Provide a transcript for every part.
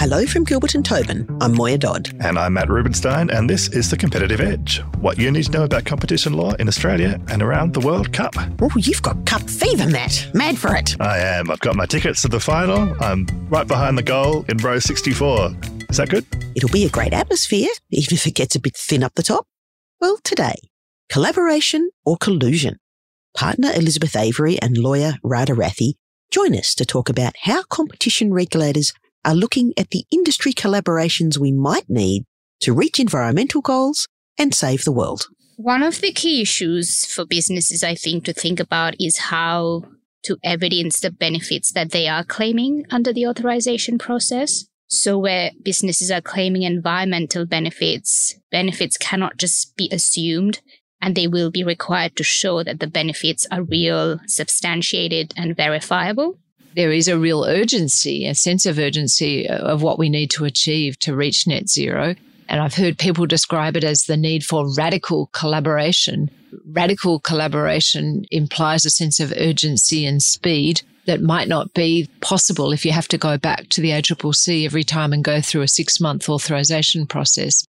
Hello from Gilbert and Tobin. I'm Moya Dodd. And I'm Matt Rubinstein, and this is The Competitive Edge. What you need to know about competition law in Australia and around the World Cup. Oh, you've got cup fever, Matt. Mad for it. I am. I've got my tickets to the final. I'm right behind the goal in row 64. Is that good? It'll be a great atmosphere, even if it gets a bit thin up the top. Well, today, collaboration or collusion? Partner Elizabeth Avery and lawyer Radha Rathi join us to talk about how competition regulators are looking at the industry collaborations we might need to reach environmental goals and save the world. One of the key issues for businesses, I think, to think about is how to evidence the benefits that they are claiming under the authorization process. So, where businesses are claiming environmental benefits, benefits cannot just be assumed and they will be required to show that the benefits are real, substantiated, and verifiable there is a real urgency, a sense of urgency of what we need to achieve to reach net zero. And I've heard people describe it as the need for radical collaboration. Radical collaboration implies a sense of urgency and speed that might not be possible if you have to go back to the ACCC every time and go through a six month authorization process.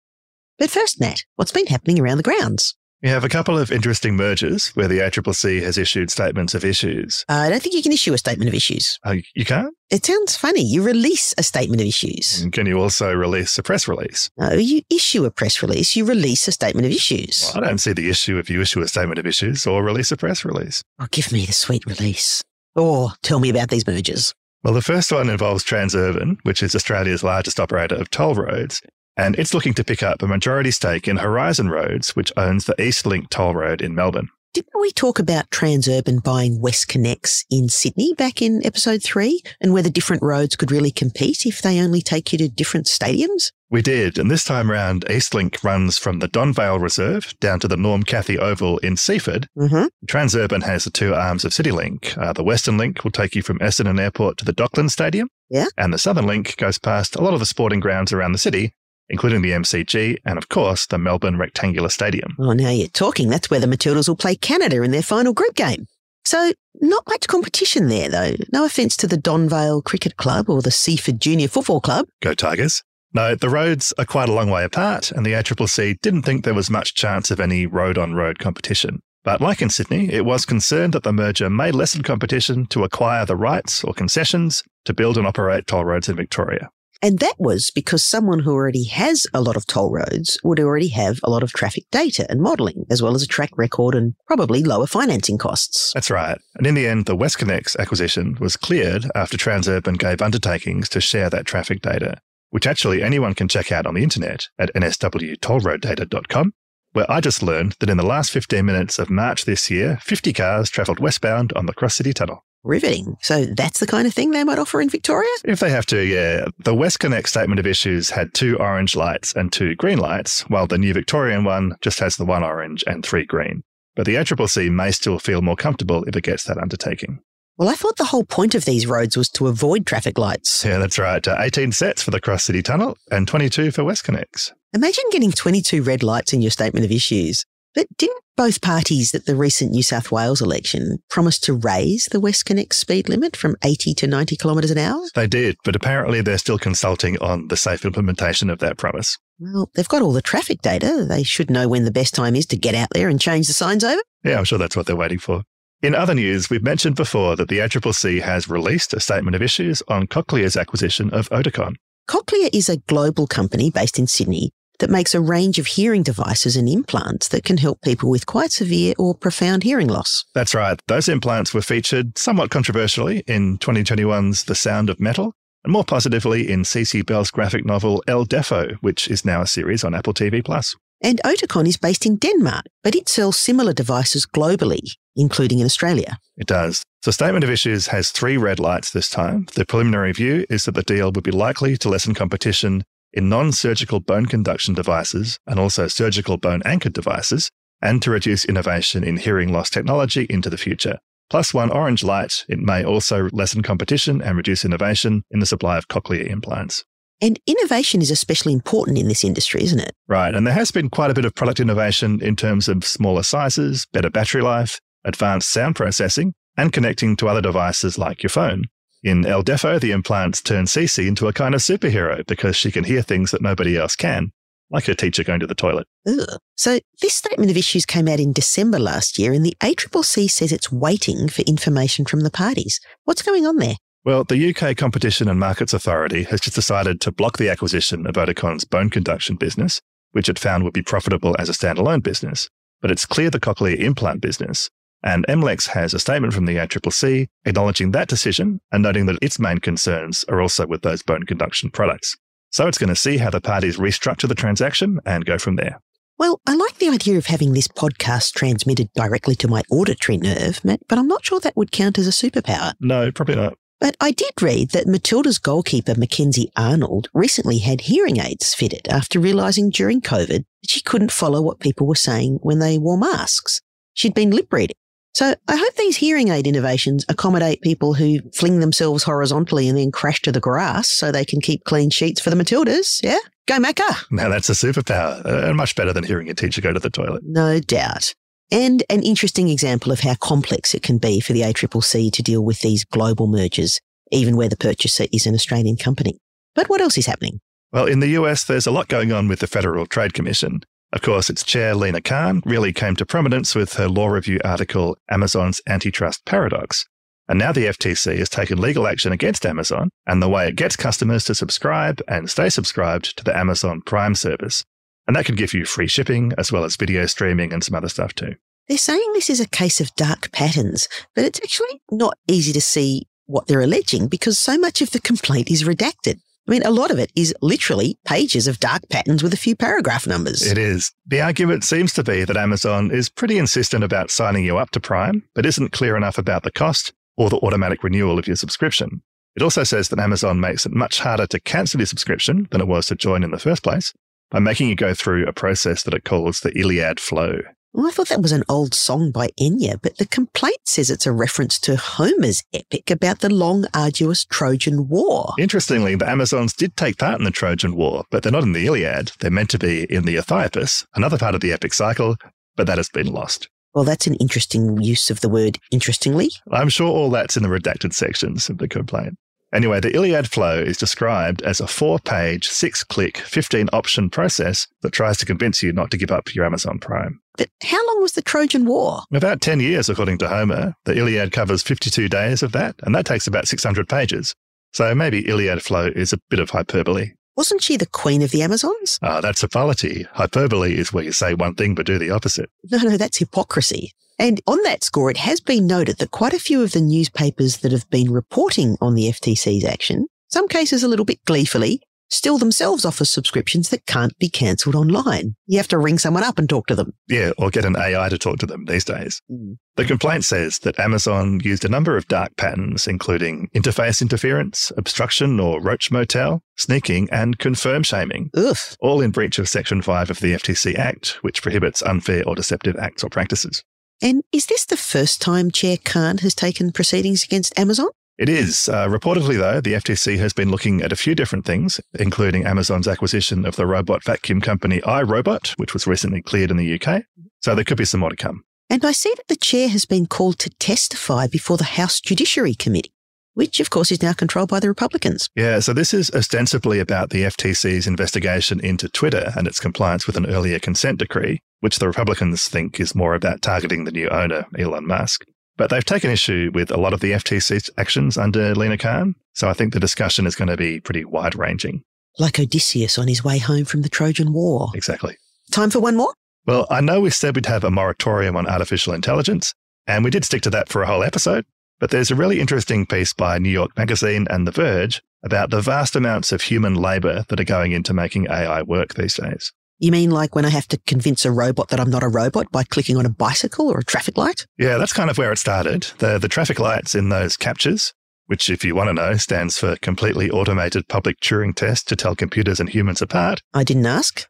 But first, Nat, what's been happening around the grounds? We have a couple of interesting mergers where the ACCC has issued statements of issues. Uh, I don't think you can issue a statement of issues. Oh, you can't? It sounds funny. You release a statement of issues. And can you also release a press release? No, you issue a press release, you release a statement of issues. Well, I don't see the issue if you issue a statement of issues or release a press release. Oh, give me the sweet release. Or tell me about these mergers. Well, the first one involves Transurban, which is Australia's largest operator of toll roads, and it's looking to pick up a majority stake in Horizon Roads, which owns the Eastlink toll road in Melbourne. Didn't we talk about Transurban buying WestConnex in Sydney back in episode three and whether different roads could really compete if they only take you to different stadiums? We did, and this time round, Eastlink runs from the Donvale Reserve down to the Norm Cathy Oval in Seaford. Mm-hmm. Transurban has the two arms of CityLink. Uh, the Western Link will take you from Essendon Airport to the Docklands Stadium. Yeah. And the Southern Link goes past a lot of the sporting grounds around the city including the MCG and, of course, the Melbourne Rectangular Stadium. Oh, now you're talking. That's where the Matildas will play Canada in their final group game. So, not much competition there, though. No offence to the Donvale Cricket Club or the Seaford Junior Football Club. Go Tigers. No, the roads are quite a long way apart, and the ACCC didn't think there was much chance of any road on road competition. But like in Sydney, it was concerned that the merger may lessen competition to acquire the rights or concessions to build and operate toll roads in Victoria. And that was because someone who already has a lot of toll roads would already have a lot of traffic data and modelling, as well as a track record and probably lower financing costs. That's right. And in the end, the WestConnex acquisition was cleared after Transurban gave undertakings to share that traffic data, which actually anyone can check out on the internet at nswtollroaddata.com, where I just learned that in the last 15 minutes of March this year, 50 cars travelled westbound on the Cross City Tunnel. Riveting. So that's the kind of thing they might offer in Victoria? If they have to, yeah. The WestConnex statement of issues had two orange lights and two green lights, while the new Victorian one just has the one orange and three green. But the ACCC may still feel more comfortable if it gets that undertaking. Well, I thought the whole point of these roads was to avoid traffic lights. Yeah, that's right. Uh, 18 sets for the Cross City Tunnel and 22 for WestConnex. Imagine getting 22 red lights in your statement of issues. But didn't both parties at the recent New South Wales election promised to raise the WestConnex speed limit from 80 to 90 kilometres an hour? They did, but apparently they're still consulting on the safe implementation of that promise. Well, they've got all the traffic data. They should know when the best time is to get out there and change the signs over. Yeah, I'm sure that's what they're waiting for. In other news, we've mentioned before that the ACCC has released a statement of issues on Cochlear's acquisition of Oticon. Cochlear is a global company based in Sydney that makes a range of hearing devices and implants that can help people with quite severe or profound hearing loss. That's right. Those implants were featured somewhat controversially in 2021's The Sound of Metal, and more positively in Cece Bell's graphic novel El Deafo, which is now a series on Apple TV Plus. And Oticon is based in Denmark, but it sells similar devices globally, including in Australia. It does. The statement of issues has three red lights this time. The preliminary view is that the deal would be likely to lessen competition in non surgical bone conduction devices and also surgical bone anchored devices, and to reduce innovation in hearing loss technology into the future. Plus one orange light, it may also lessen competition and reduce innovation in the supply of cochlear implants. And innovation is especially important in this industry, isn't it? Right. And there has been quite a bit of product innovation in terms of smaller sizes, better battery life, advanced sound processing, and connecting to other devices like your phone. In El Deafo, the implants turn Cece into a kind of superhero because she can hear things that nobody else can, like her teacher going to the toilet. Ugh. So this statement of issues came out in December last year, and the ACCC says it's waiting for information from the parties. What's going on there? Well, the UK Competition and Markets Authority has just decided to block the acquisition of Oticon's bone conduction business, which it found would be profitable as a standalone business. But it's clear the cochlear implant business, and MLEX has a statement from the ACCC acknowledging that decision and noting that its main concerns are also with those bone conduction products. So it's going to see how the parties restructure the transaction and go from there. Well, I like the idea of having this podcast transmitted directly to my auditory nerve, Matt, but I'm not sure that would count as a superpower. No, probably not. But I did read that Matilda's goalkeeper, Mackenzie Arnold, recently had hearing aids fitted after realising during COVID that she couldn't follow what people were saying when they wore masks. She'd been lip reading so I hope these hearing aid innovations accommodate people who fling themselves horizontally and then crash to the grass so they can keep clean sheets for the Matildas. Yeah? Go Macca. Now that's a superpower uh, and much better than hearing a teacher go to the toilet. No doubt. And an interesting example of how complex it can be for the ACCC to deal with these global mergers, even where the purchaser is an Australian company. But what else is happening? Well, in the US, there's a lot going on with the Federal Trade Commission. Of course, its chair, Lina Khan, really came to prominence with her law review article, Amazon's Antitrust Paradox. And now the FTC has taken legal action against Amazon and the way it gets customers to subscribe and stay subscribed to the Amazon Prime service. And that could give you free shipping as well as video streaming and some other stuff too. They're saying this is a case of dark patterns, but it's actually not easy to see what they're alleging because so much of the complaint is redacted. I mean, a lot of it is literally pages of dark patterns with a few paragraph numbers. It is. The argument seems to be that Amazon is pretty insistent about signing you up to Prime, but isn't clear enough about the cost or the automatic renewal of your subscription. It also says that Amazon makes it much harder to cancel your subscription than it was to join in the first place by making you go through a process that it calls the Iliad flow. Well, I thought that was an old song by Enya, but the complaint says it's a reference to Homer's epic about the long, arduous Trojan War. Interestingly, the Amazons did take part in the Trojan War, but they're not in the Iliad. They're meant to be in the Aethiopis, another part of the epic cycle, but that has been lost. Well, that's an interesting use of the word interestingly. I'm sure all that's in the redacted sections of the complaint. Anyway, the Iliad flow is described as a four page, six click, 15 option process that tries to convince you not to give up your Amazon Prime. But how long was the Trojan War? About 10 years, according to Homer. The Iliad covers 52 days of that, and that takes about 600 pages. So maybe Iliad flow is a bit of hyperbole. Wasn't she the queen of the Amazons? Ah, that's a hyperbole. Hyperbole is where you say one thing but do the opposite. No, no, that's hypocrisy. And on that score, it has been noted that quite a few of the newspapers that have been reporting on the FTC's action, some cases a little bit gleefully, still themselves offer subscriptions that can't be cancelled online. You have to ring someone up and talk to them. Yeah, or get an AI to talk to them these days. Mm. The complaint says that Amazon used a number of dark patterns, including interface interference, obstruction or roach motel, sneaking, and confirm shaming, Ugh. all in breach of Section 5 of the FTC Act, which prohibits unfair or deceptive acts or practices. And is this the first time Chair Khan has taken proceedings against Amazon? It is. Uh, reportedly, though, the FTC has been looking at a few different things, including Amazon's acquisition of the robot vacuum company iRobot, which was recently cleared in the UK. So there could be some more to come. And I see that the chair has been called to testify before the House Judiciary Committee, which of course is now controlled by the Republicans. Yeah, so this is ostensibly about the FTC's investigation into Twitter and its compliance with an earlier consent decree, which the Republicans think is more about targeting the new owner, Elon Musk. But they've taken issue with a lot of the FTC's actions under Lina Khan, so I think the discussion is going to be pretty wide ranging. Like Odysseus on his way home from the Trojan War. Exactly. Time for one more? Well, I know we said we'd have a moratorium on artificial intelligence, and we did stick to that for a whole episode. But there's a really interesting piece by New York Magazine and The Verge about the vast amounts of human labor that are going into making AI work these days. You mean like when I have to convince a robot that I'm not a robot by clicking on a bicycle or a traffic light? Yeah, that's kind of where it started. The, the traffic lights in those CAPTCHAs, which, if you want to know, stands for Completely Automated Public Turing Test to tell computers and humans apart. I didn't ask.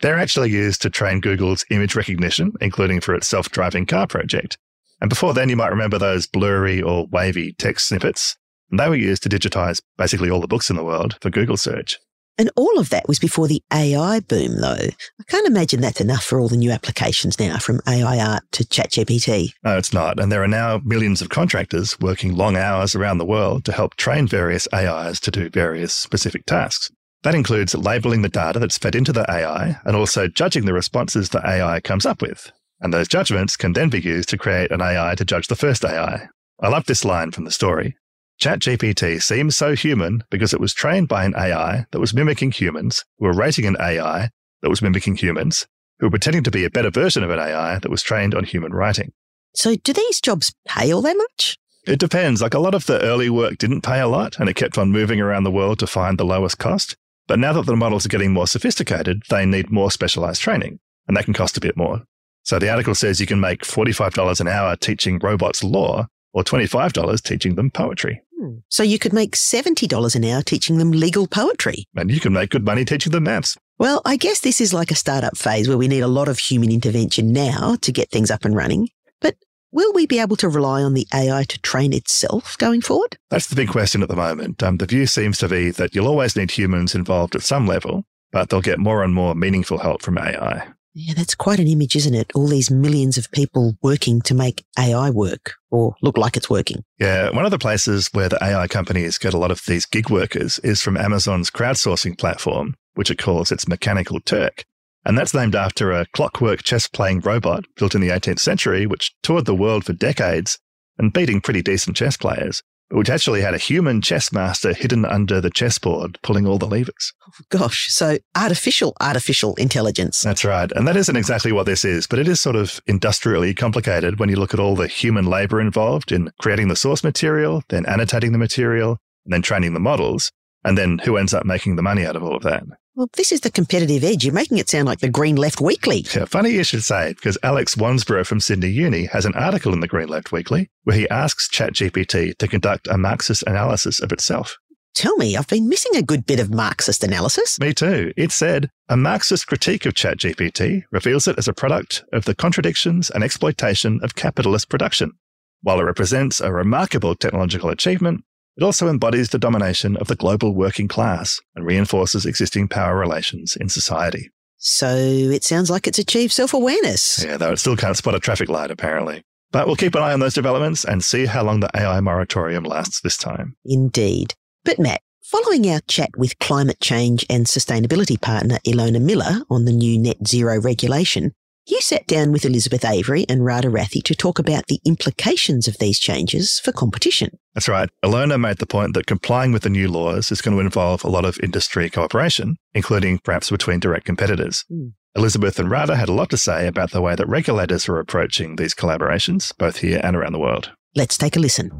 They're actually used to train Google's image recognition, including for its self driving car project. And before then, you might remember those blurry or wavy text snippets. And they were used to digitize basically all the books in the world for Google search. And all of that was before the AI boom, though. I can't imagine that's enough for all the new applications now, from AI art to ChatGPT. No, it's not. And there are now millions of contractors working long hours around the world to help train various AIs to do various specific tasks. That includes labeling the data that's fed into the AI and also judging the responses the AI comes up with. And those judgments can then be used to create an AI to judge the first AI. I love this line from the story. ChatGPT seems so human because it was trained by an AI that was mimicking humans, who were rating an AI that was mimicking humans, who were pretending to be a better version of an AI that was trained on human writing. So, do these jobs pay all that much? It depends. Like a lot of the early work didn't pay a lot and it kept on moving around the world to find the lowest cost. But now that the models are getting more sophisticated, they need more specialized training and that can cost a bit more. So the article says you can make $45 an hour teaching robots law or $25 teaching them poetry. Hmm. So you could make $70 an hour teaching them legal poetry. And you can make good money teaching them maths. Well, I guess this is like a startup phase where we need a lot of human intervention now to get things up and running. But will we be able to rely on the AI to train itself going forward? That's the big question at the moment. Um, the view seems to be that you'll always need humans involved at some level, but they'll get more and more meaningful help from AI. Yeah, that's quite an image, isn't it? All these millions of people working to make AI work or look like it's working. Yeah, one of the places where the AI companies get a lot of these gig workers is from Amazon's crowdsourcing platform, which it calls its Mechanical Turk. And that's named after a clockwork chess playing robot built in the 18th century, which toured the world for decades and beating pretty decent chess players which actually had a human chess master hidden under the chessboard pulling all the levers. Oh, gosh, so artificial, artificial intelligence. That's right. And that isn't exactly what this is, but it is sort of industrially complicated when you look at all the human labor involved in creating the source material, then annotating the material, and then training the models. And then who ends up making the money out of all of that? Well, this is the competitive edge. You're making it sound like the Green Left Weekly. Yeah, funny you should say it, because Aleks Wansbrough from Sydney Uni has an article in the Green Left Weekly where he asks ChatGPT to conduct a Marxist analysis of itself. Tell me, I've been missing a good bit of Marxist analysis. Me too. It said a Marxist critique of ChatGPT reveals it as a product of the contradictions and exploitation of capitalist production. While it represents a remarkable technological achievement, it also embodies the domination of the global working class and reinforces existing power relations in society. So it sounds like it's achieved self awareness. Yeah, though it still can't spot a traffic light, apparently. But we'll keep an eye on those developments and see how long the AI moratorium lasts this time. Indeed. But Matt, following our chat with climate change and sustainability partner Ilona Miller on the new net zero regulation, you sat down with Elizabeth Avery and Radha Rathi to talk about the implications of these changes for competition. That's right. Ilona made the point that complying with the new laws is going to involve a lot of industry cooperation, including perhaps between direct competitors. Mm. Elizabeth and Radha had a lot to say about the way that regulators are approaching these collaborations, both here and around the world. Let's take a listen.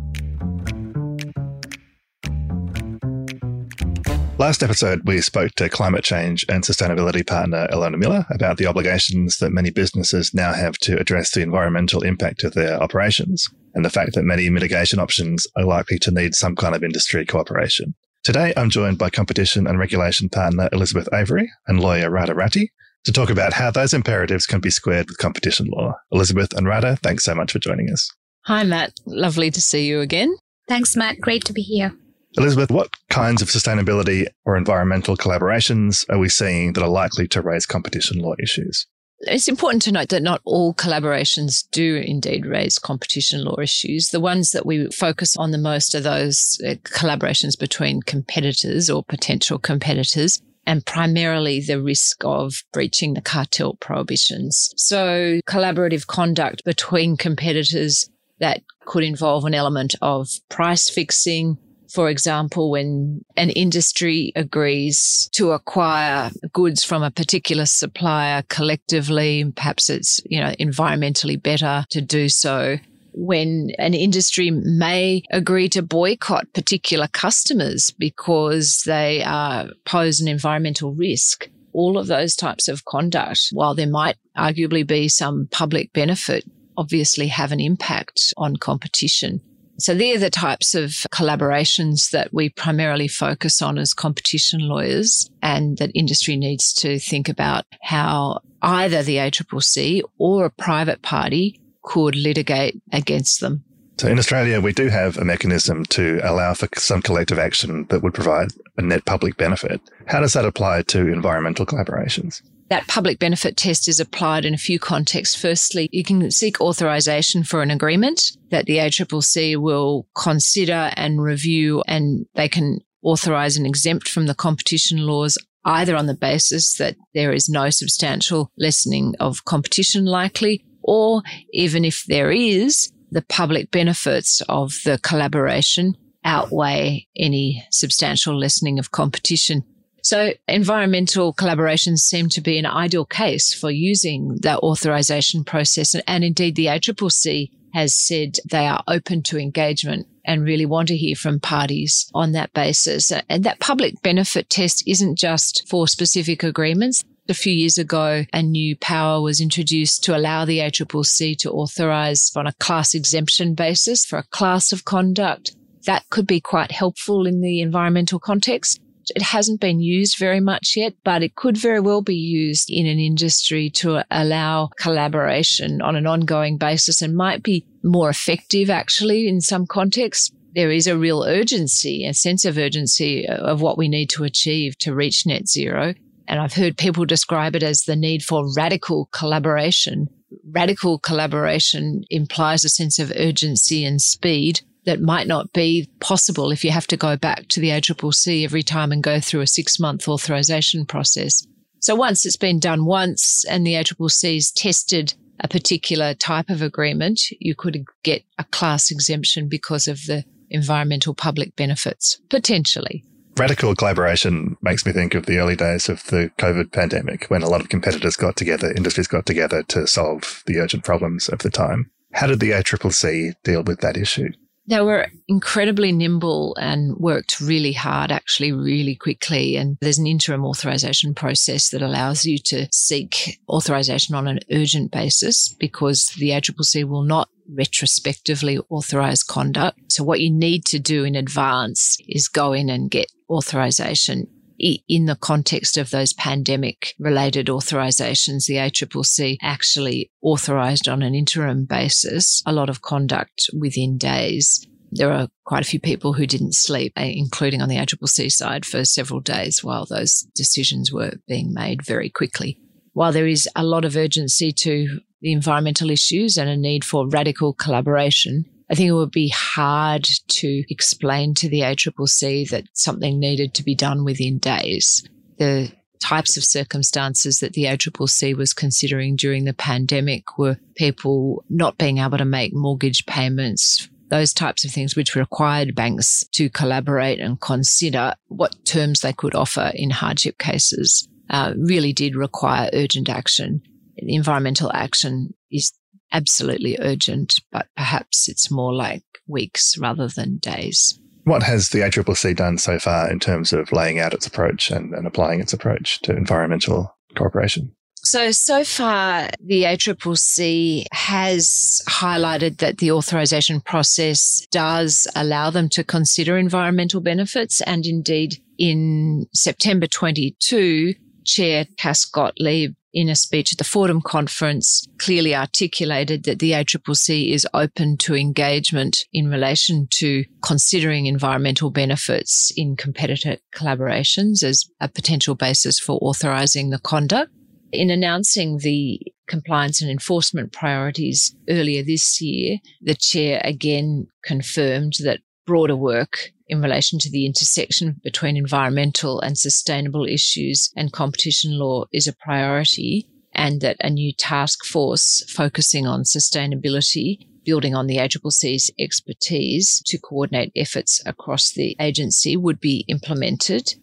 Last episode, we spoke to climate change and sustainability partner Ilona Miller about the obligations that many businesses now have to address the environmental impact of their operations and the fact that many mitigation options are likely to need some kind of industry cooperation. Today, I'm joined by competition and regulation partner Elizabeth Avery and lawyer Radha Rathi to talk about how those imperatives can be squared with competition law. Elizabeth and Radha, thanks so much for joining us. Hi, Matt. Lovely to see you again. Thanks, Matt. Great to be here. Elizabeth, what kinds of sustainability or environmental collaborations are we seeing that are likely to raise competition law issues? It's important to note that not all collaborations do indeed raise competition law issues. The ones that we focus on the most are those uh, collaborations between competitors or potential competitors and primarily the risk of breaching the cartel prohibitions. So collaborative conduct between competitors that could involve an element of price fixing, for example, when an industry agrees to acquire goods from a particular supplier collectively, perhaps it's, you know, environmentally better to do so. When an industry may agree to boycott particular customers because they uh, pose an environmental risk, all of those types of conduct, while there might arguably be some public benefit, obviously have an impact on competition. So they're the types of collaborations that we primarily focus on as competition lawyers and that industry needs to think about how either the ACCC or a private party could litigate against them. So in Australia, we do have a mechanism to allow for some collective action that would provide a net public benefit. How does that apply to environmental collaborations? That public benefit test is applied in a few contexts. Firstly, you can seek authorization for an agreement that the ACCC will consider and review, and they can authorize and exempt from the competition laws either on the basis that there is no substantial lessening of competition likely, or even if there is, the public benefits of the collaboration outweigh any substantial lessening of competition. So environmental collaborations seem to be an ideal case for using that authorization process. And, and indeed, the ACCC has said they are open to engagement and really want to hear from parties on that basis. And that public benefit test isn't just for specific agreements. A few years ago, a new power was introduced to allow the ACCC to authorise on a class exemption basis for a class of conduct. That could be quite helpful in the environmental context. It hasn't been used very much yet, but it could very well be used in an industry to allow collaboration on an ongoing basis and might be more effective actually in some contexts. There is a real urgency, a sense of urgency of what we need to achieve to reach net zero. And I've heard people describe it as the need for radical collaboration. Radical collaboration implies a sense of urgency and speed that might not be possible if you have to go back to the ACCC every time and go through a six month authorization process. So once it's been done once and the ACCC's tested a particular type of agreement, you could get a class exemption because of the environmental public benefits, potentially radical collaboration makes me think of the early days of the COVID pandemic when a lot of competitors got together, industries got together to solve the urgent problems of the time. How did the ACCC deal with that issue? They were incredibly nimble and worked really hard, actually, really quickly. And there's an interim authorization process that allows you to seek authorization on an urgent basis because the ACCC will not retrospectively authorize conduct. So what you need to do in advance is go in and get authorization in the context of those pandemic related authorizations, the ACCC actually authorized on an interim basis a lot of conduct within days. There are quite a few people who didn't sleep, eh, including on the ACCC side for several days while those decisions were being made very quickly. While there is a lot of urgency to the environmental issues and a need for radical collaboration, I think it would be hard to explain to the ACCC that something needed to be done within days. The types of circumstances that the ACCC was considering during the pandemic were people not being able to make mortgage payments, those types of things which required banks to collaborate and consider what terms they could offer in hardship cases, uh, really did require urgent action environmental action is absolutely urgent, but perhaps it's more like weeks rather than days. What has the ACCC done so far in terms of laying out its approach and, and applying its approach to environmental cooperation? So, so far, the ACCC has highlighted that the authorization process does allow them to consider environmental benefits. And indeed, in September 22, Chair Cass Gottlieb in a speech at the Fordham conference, clearly articulated that the ACCC is open to engagement in relation to considering environmental benefits in competitor collaborations as a potential basis for authorising the conduct. In announcing the compliance and enforcement priorities earlier this year, the chair again confirmed that broader work in relation to the intersection between environmental and sustainable issues and competition law is a priority and that a new task force focusing on sustainability building on the ACCC's expertise to coordinate efforts across the agency would be implemented.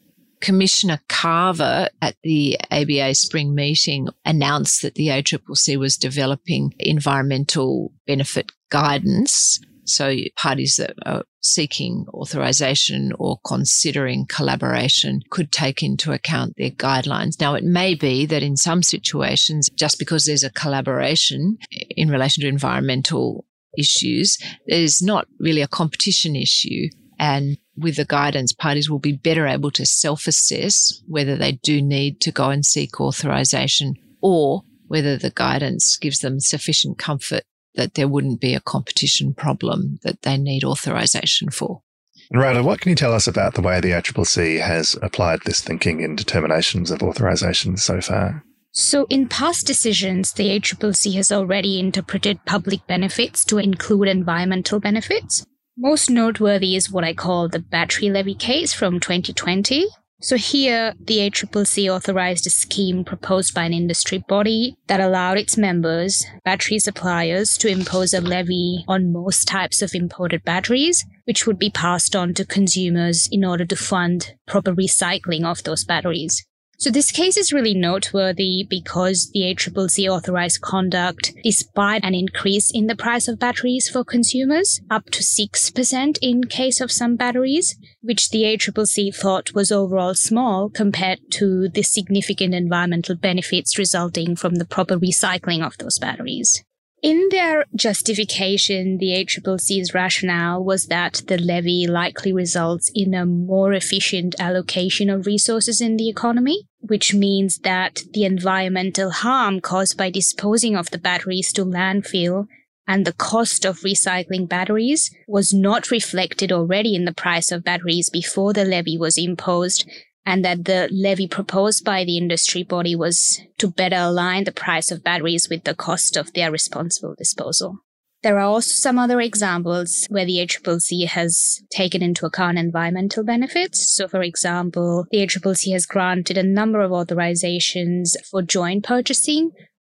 Commissioner Carver at the ABA spring meeting announced that the ACCC was developing environmental benefit guidance so parties that are seeking authorization or considering collaboration could take into account their guidelines. Now, it may be that in some situations, just because there's a collaboration in relation to environmental issues, there's not really a competition issue. And with the guidance, parties will be better able to self assess whether they do need to go and seek authorization or whether the guidance gives them sufficient comfort that there wouldn't be a competition problem that they need authorization for. Radha, what can you tell us about the way the ACCC has applied this thinking in determinations of authorization so far? So, in past decisions, the ACCC has already interpreted public benefits to include environmental benefits. Most noteworthy is what I call the battery levy case from 2020, so here, the ACCC authorized a scheme proposed by an industry body that allowed its members, battery suppliers, to impose a levy on most types of imported batteries, which would be passed on to consumers in order to fund proper recycling of those batteries. So this case is really noteworthy because the ACCC authorized conduct despite an increase in the price of batteries for consumers, up to 6% in case of some batteries, which the ACCC thought was overall small compared to the significant environmental benefits resulting from the proper recycling of those batteries. In their justification, the ACCC's rationale was that the levy likely results in a more efficient allocation of resources in the economy, which means that the environmental harm caused by disposing of the batteries to landfill and the cost of recycling batteries was not reflected already in the price of batteries before the levy was imposed and that the levy proposed by the industry body was to better align the price of batteries with the cost of their responsible disposal. There are also some other examples where the ACCC has taken into account environmental benefits. So, for example, the ACCC has granted a number of authorizations for joint purchasing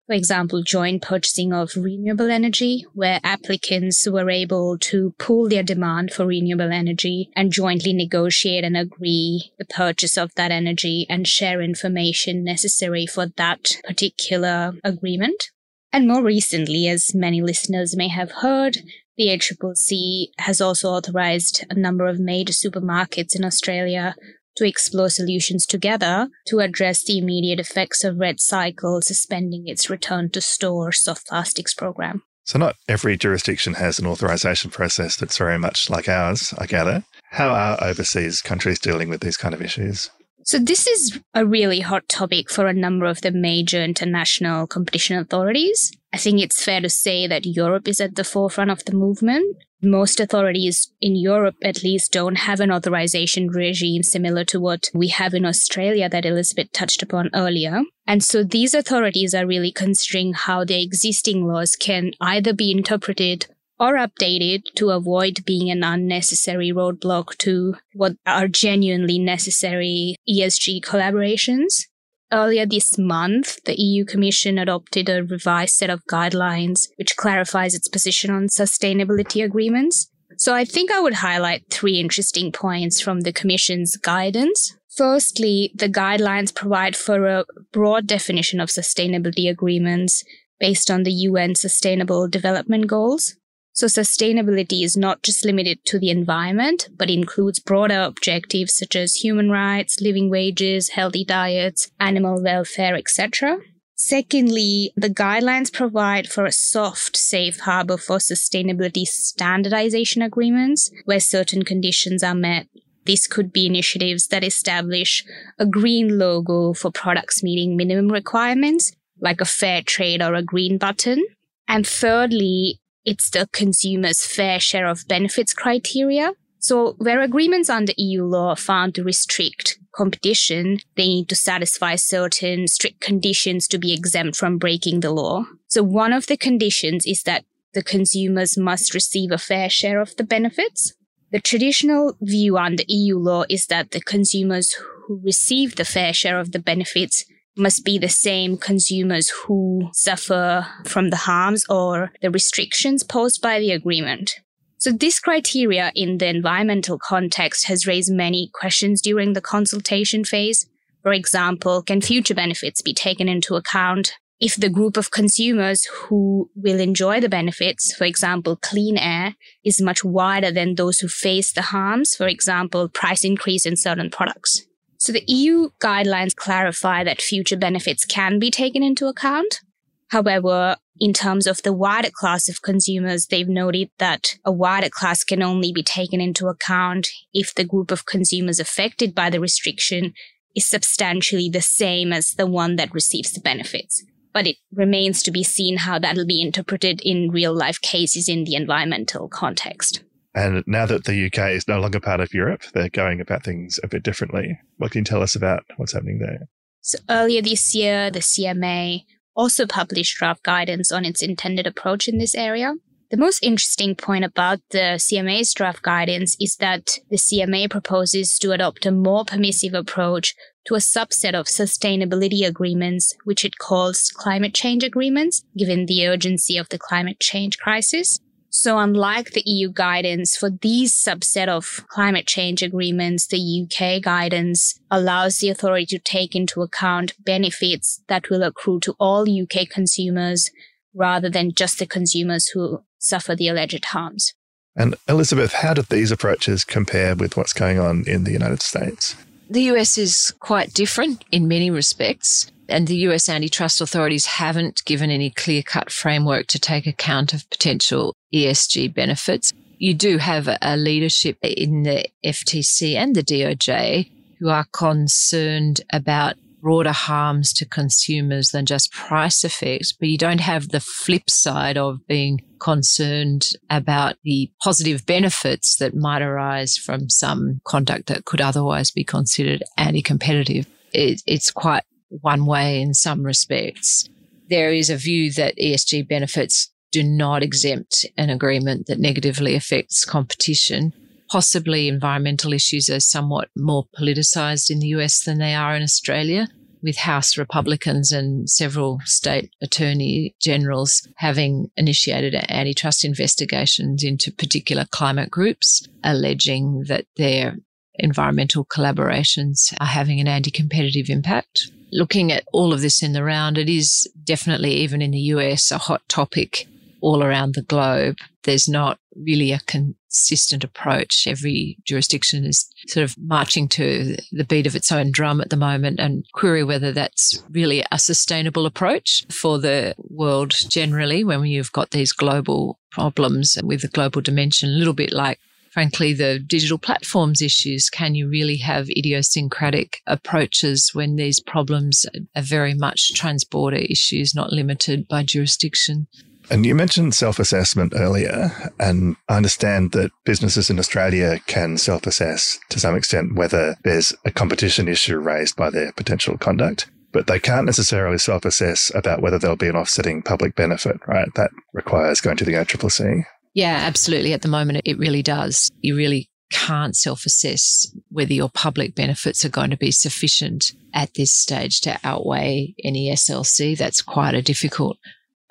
for example, joint purchasing of renewable energy, where applicants were able to pool their demand for renewable energy and jointly negotiate and agree the purchase of that energy and share information necessary for that particular agreement. And more recently, as many listeners may have heard, the ACCC has also authorized a number of major supermarkets in Australia to explore solutions together to address the immediate effects of REDcycle suspending its return to store soft plastics program. So, not every jurisdiction has an authorization process that's very much like ours, I gather. How are overseas countries dealing with these kind of issues? So, this is a really hot topic for a number of the major international competition authorities. I think it's fair to say that Europe is at the forefront of the movement. Most authorities in Europe, at least, don't have an authorization regime similar to what we have in Australia that Elizabeth touched upon earlier. And so these authorities are really considering how their existing laws can either be interpreted or updated to avoid being an unnecessary roadblock to what are genuinely necessary ESG collaborations. Earlier this month, the EU Commission adopted a revised set of guidelines which clarifies its position on sustainability agreements. So I think I would highlight three interesting points from the Commission's guidance. Firstly, the guidelines provide for a broad definition of sustainability agreements based on the UN Sustainable Development Goals. So sustainability is not just limited to the environment, but includes broader objectives such as human rights, living wages, healthy diets, animal welfare, etc. Secondly, the guidelines provide for a soft safe harbor for sustainability standardization agreements where certain conditions are met. This could be initiatives that establish a green logo for products meeting minimum requirements, like a fair trade or a green button. And thirdly, it's the consumer's fair share of benefits criteria. So where agreements under EU law are found to restrict competition, they need to satisfy certain strict conditions to be exempt from breaking the law. So one of the conditions is that the consumers must receive a fair share of the benefits. The traditional view under EU law is that the consumers who receive the fair share of the benefits must be the same consumers who suffer from the harms or the restrictions posed by the agreement. So this criteria in the environmental context has raised many questions during the consultation phase. For example, can future benefits be taken into account? If the group of consumers who will enjoy the benefits, for example, clean air, is much wider than those who face the harms, for example, price increase in certain products. So the EU guidelines clarify that future benefits can be taken into account. However, in terms of the wider class of consumers, they've noted that a wider class can only be taken into account if the group of consumers affected by the restriction is substantially the same as the one that receives the benefits. but it remains to be seen how that'll be interpreted in real life cases in the environmental context. And now that the UK is no longer part of Europe, they're going about things a bit differently. What can you tell us about what's happening there? So earlier this year, the CMA also published draft guidance on its intended approach in this area. The most interesting point about the CMA's draft guidance is that the CMA proposes to adopt a more permissive approach to a subset of sustainability agreements, which it calls climate change agreements, given the urgency of the climate change crisis. So unlike the EU guidance for these subset of climate change agreements, the UK guidance allows the authority to take into account benefits that will accrue to all UK consumers rather than just the consumers who suffer the alleged harms. And Elizabeth, how do these approaches compare with what's going on in the United States? The US is quite different in many respects, and the US antitrust authorities haven't given any clear cut framework to take account of potential ESG benefits. You do have a leadership in the FTC and the DOJ who are concerned about broader harms to consumers than just price effects, but you don't have the flip side of being concerned about the positive benefits that might arise from some conduct that could otherwise be considered anti-competitive. It, it's quite one way in some respects. There is a view that ESG benefits do not exempt an agreement that negatively affects competition possibly environmental issues are somewhat more politicized in the US than they are in Australia, with House Republicans and several state attorney generals having initiated antitrust investigations into particular climate groups, alleging that their environmental collaborations are having an anti competitive impact. Looking at all of this in the round, it is definitely, even in the US, a hot topic all around the globe. There's not really a consistent approach. Every jurisdiction is sort of marching to the beat of its own drum at the moment and query whether that's really a sustainable approach for the world generally when you've got these global problems with a global dimension, a little bit like frankly, the digital platforms issues. Can you really have idiosyncratic approaches when these problems are very much transborder issues, not limited by jurisdiction? And you mentioned self assessment earlier, and I understand that businesses in Australia can self assess to some extent whether there's a competition issue raised by their potential conduct, but they can't necessarily self assess about whether there'll be an offsetting public benefit, right? That requires going to the ACCC. Yeah, absolutely. At the moment, it really does. You really can't self assess whether your public benefits are going to be sufficient at this stage to outweigh any SLC. That's quite a difficult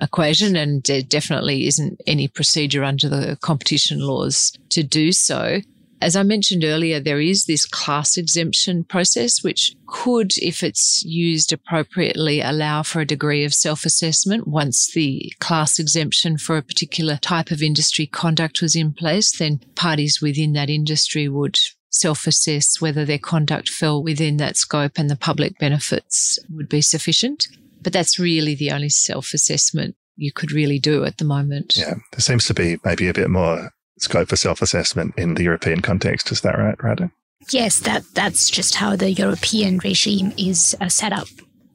equation, and there definitely isn't any procedure under the competition laws to do so. As I mentioned earlier, there is this class exemption process, which could, if it's used appropriately, allow for a degree of self assessment. Once the class exemption for a particular type of industry conduct was in place, then parties within that industry would self assess whether their conduct fell within that scope and the public benefits would be sufficient. But that's really the only self assessment you could really do at the moment. Yeah, there seems to be maybe a bit more scope for self assessment in the European context. Is that right, Radha? Yes, that, that's just how the European regime is uh, set up.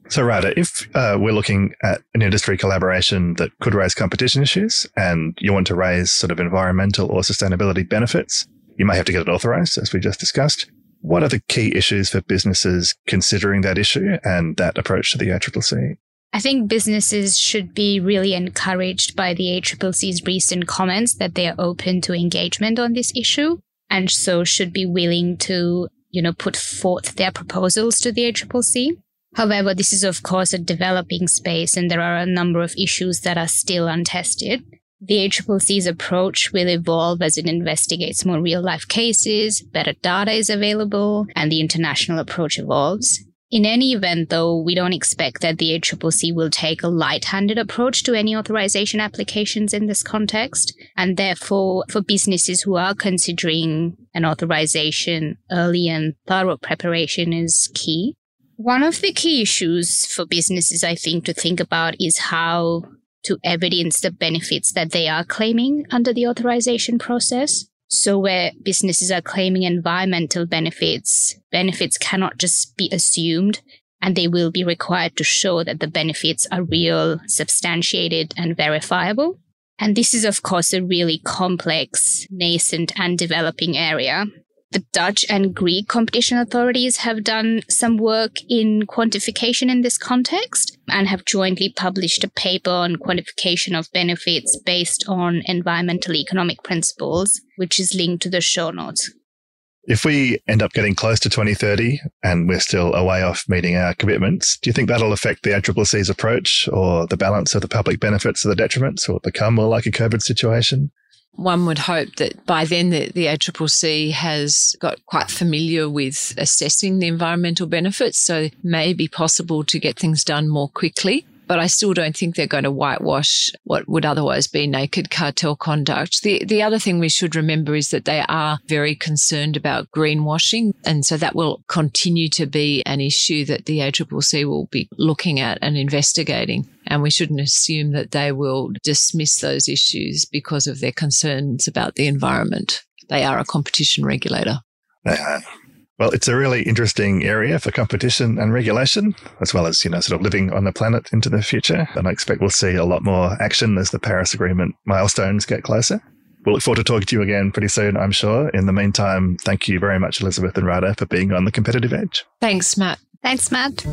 So, Radha, if uh, we're looking at an industry collaboration that could raise competition issues and you want to raise sort of environmental or sustainability benefits, you may have to get it authorized, as we just discussed. What are the key issues for businesses considering that issue and that approach to the ACCC? I think businesses should be really encouraged by the ACCC's recent comments that they are open to engagement on this issue and so should be willing to, you know, put forth their proposals to the ACCC. However, this is of course a developing space and there are a number of issues that are still untested. The ACCC's approach will evolve as it investigates more real life cases, better data is available, and the international approach evolves. In any event, though, we don't expect that the ACCC will take a light-handed approach to any authorization applications in this context. And therefore, for businesses who are considering an authorization, early and thorough preparation is key. One of the key issues for businesses, I think, to think about is how to evidence the benefits that they are claiming under the authorization process. So where businesses are claiming environmental benefits, benefits cannot just be assumed and they will be required to show that the benefits are real, substantiated, and verifiable. And this is, of course, a really complex, nascent, and developing area. The Dutch and Greek competition authorities have done some work in quantification in this context and have jointly published a paper on quantification of benefits based on environmental economic principles, which is linked to the show notes. If we end up getting close to 2030 and we're still a way off meeting our commitments, do you think that'll affect the ACCC's approach or the balance of the public benefits or the detriments or become more like a COVID situation? One would hope that by then the, the ACCC has got quite familiar with assessing the environmental benefits, so it may be possible to get things done more quickly but I still don't think they're going to whitewash what would otherwise be naked cartel conduct. The, the other thing we should remember is that they are very concerned about greenwashing. And so that will continue to be an issue that the ACCC will be looking at and investigating. And we shouldn't assume that they will dismiss those issues because of their concerns about the environment. They are a competition regulator. They are. Well, it's a really interesting area for competition and regulation, as well as, you know, sort of living on the planet into the future. And I expect we'll see a lot more action as the Paris Agreement milestones get closer. We'll look forward to talking to you again pretty soon, I'm sure. In the meantime, thank you very much, Elizabeth and Radha, for being on the competitive edge. Thanks, Matt. Thanks, Matt.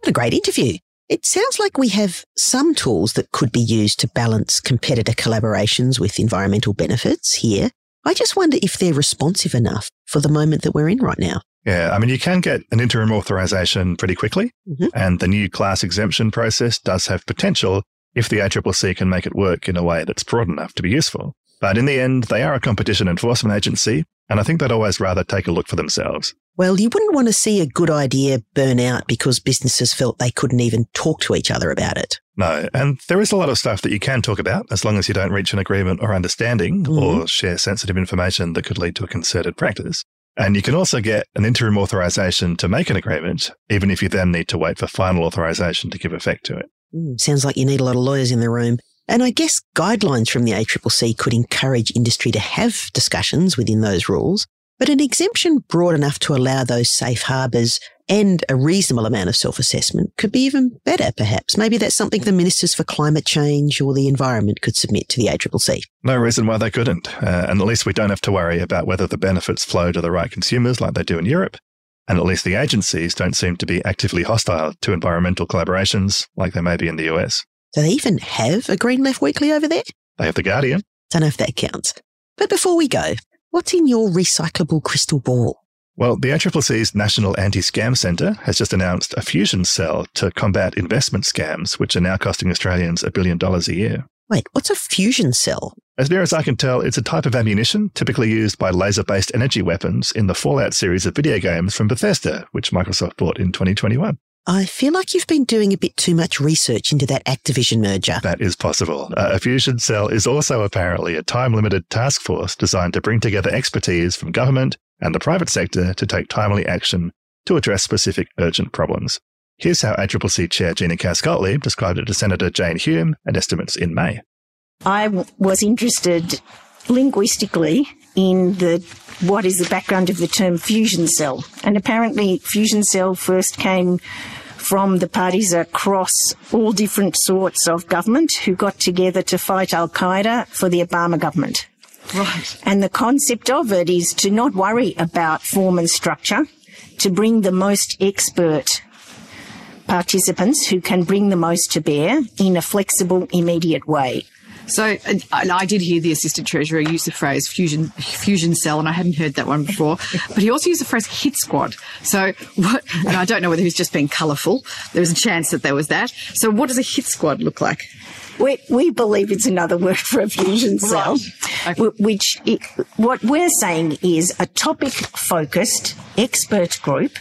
What a great interview. It sounds like we have some tools that could be used to balance competitor collaborations with environmental benefits here. I just wonder if they're responsive enough for the moment that we're in right now. Yeah, I mean, you can get an interim authorization pretty quickly, mm-hmm. and the new class exemption process does have potential if the ACCC can make it work in a way that's broad enough to be useful. But in the end, they are a competition enforcement agency, and I think they'd always rather take a look for themselves. Well, you wouldn't want to see a good idea burn out because businesses felt they couldn't even talk to each other about it. No, and there is a lot of stuff that you can talk about as long as you don't reach an agreement or understanding mm-hmm. or share sensitive information that could lead to a concerted practice. And you can also get an interim authorization to make an agreement, even if you then need to wait for final authorization to give effect to it. Mm, sounds like you need a lot of lawyers in the room. And I guess guidelines from the ACCC could encourage industry to have discussions within those rules, but an exemption broad enough to allow those safe harbours and a reasonable amount of self-assessment could be even better, perhaps. Maybe that's something the Ministers for Climate Change or the Environment could submit to the ACCC. No reason why they couldn't. Uh, and at least we don't have to worry about whether the benefits flow to the right consumers like they do in Europe. And at least the agencies don't seem to be actively hostile to environmental collaborations like they may be in the US. Do they even have a Green Left Weekly over there? They have The Guardian. Don't know if that counts. But before we go, what's in your recyclable crystal ball? Well, the ACCC's National Anti-Scam Centre has just announced a fusion cell to combat investment scams, which are now costing Australians a billion dollars a year. Wait, what's a fusion cell? As near as I can tell, it's a type of ammunition typically used by laser based energy weapons in the Fallout series of video games from Bethesda, which Microsoft bought in 2021. I feel like you've been doing a bit too much research into that Activision merger. That is possible. Uh, a fusion cell is also apparently a time limited task force designed to bring together expertise from government and the private sector to take timely action to address specific urgent problems. Here's how ACCC Chair Gina Cass-Gottlieb described it to Senator Jane Hume at estimates in May. I w- was interested linguistically in the what is the background of the term fusion cell. And apparently, fusion cell first came from the parties across all different sorts of government who got together to fight Al Qaeda for the Obama government. Right. And the concept of it is to not worry about form and structure, to bring the most expert participants who can bring the most to bear in a flexible, immediate way. So I did hear the assistant treasurer use the phrase fusion fusion cell, and I hadn't heard that one before. But he also used the phrase hit squad. So what? And I don't know whether he's just being colourful. There was a chance that there was that. So what does a hit squad look like? We, we believe it's another word for a fusion cell, right. okay. which it, what we're saying is a topic focused expert group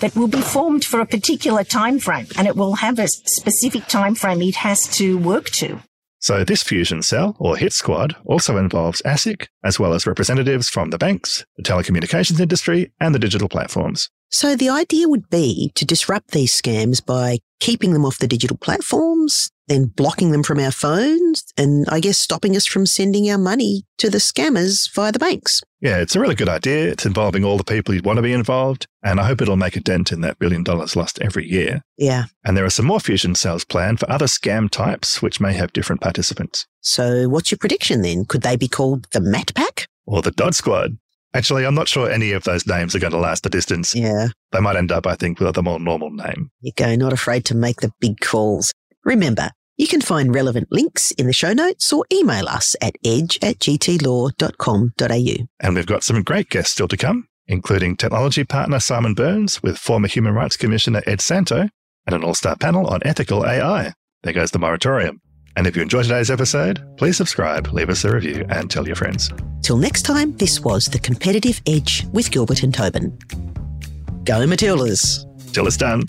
that will be formed for a particular time frame and it will have a specific time frame it has to work to. So this fusion cell, or HIT squad, also involves ASIC, as well as representatives from the banks, the telecommunications industry, and the digital platforms. So the idea would be to disrupt these scams by keeping them off the digital platforms, then blocking them from our phones, and I guess stopping us from sending our money to the scammers via the banks. Yeah, it's a really good idea. It's involving all the people who'd want to be involved, and I hope it'll make a dent in that billion dollars lost every year. Yeah. And there are some more fusion cells planned for other scam types, which may have different participants. So what's your prediction then? Could they be called the Mat Pack? Or the Dot Squad. Actually, I'm not sure any of those names are going to last the distance. Yeah. They might end up, I think, with a more normal name. You go, not afraid to make the big calls. Remember, you can find relevant links in the show notes or email us at edge at gtlaw.com.au. And we've got some great guests still to come, including technology partner Simon Burns with former Human Rights Commissioner Ed Santow and an all star panel on ethical AI. There goes the moratorium. And if you enjoyed today's episode, please subscribe, leave us a review, and tell your friends. Till next time, this was The Competitive Edge with Gilbert and Tobin. Go Matildas! Till it's done.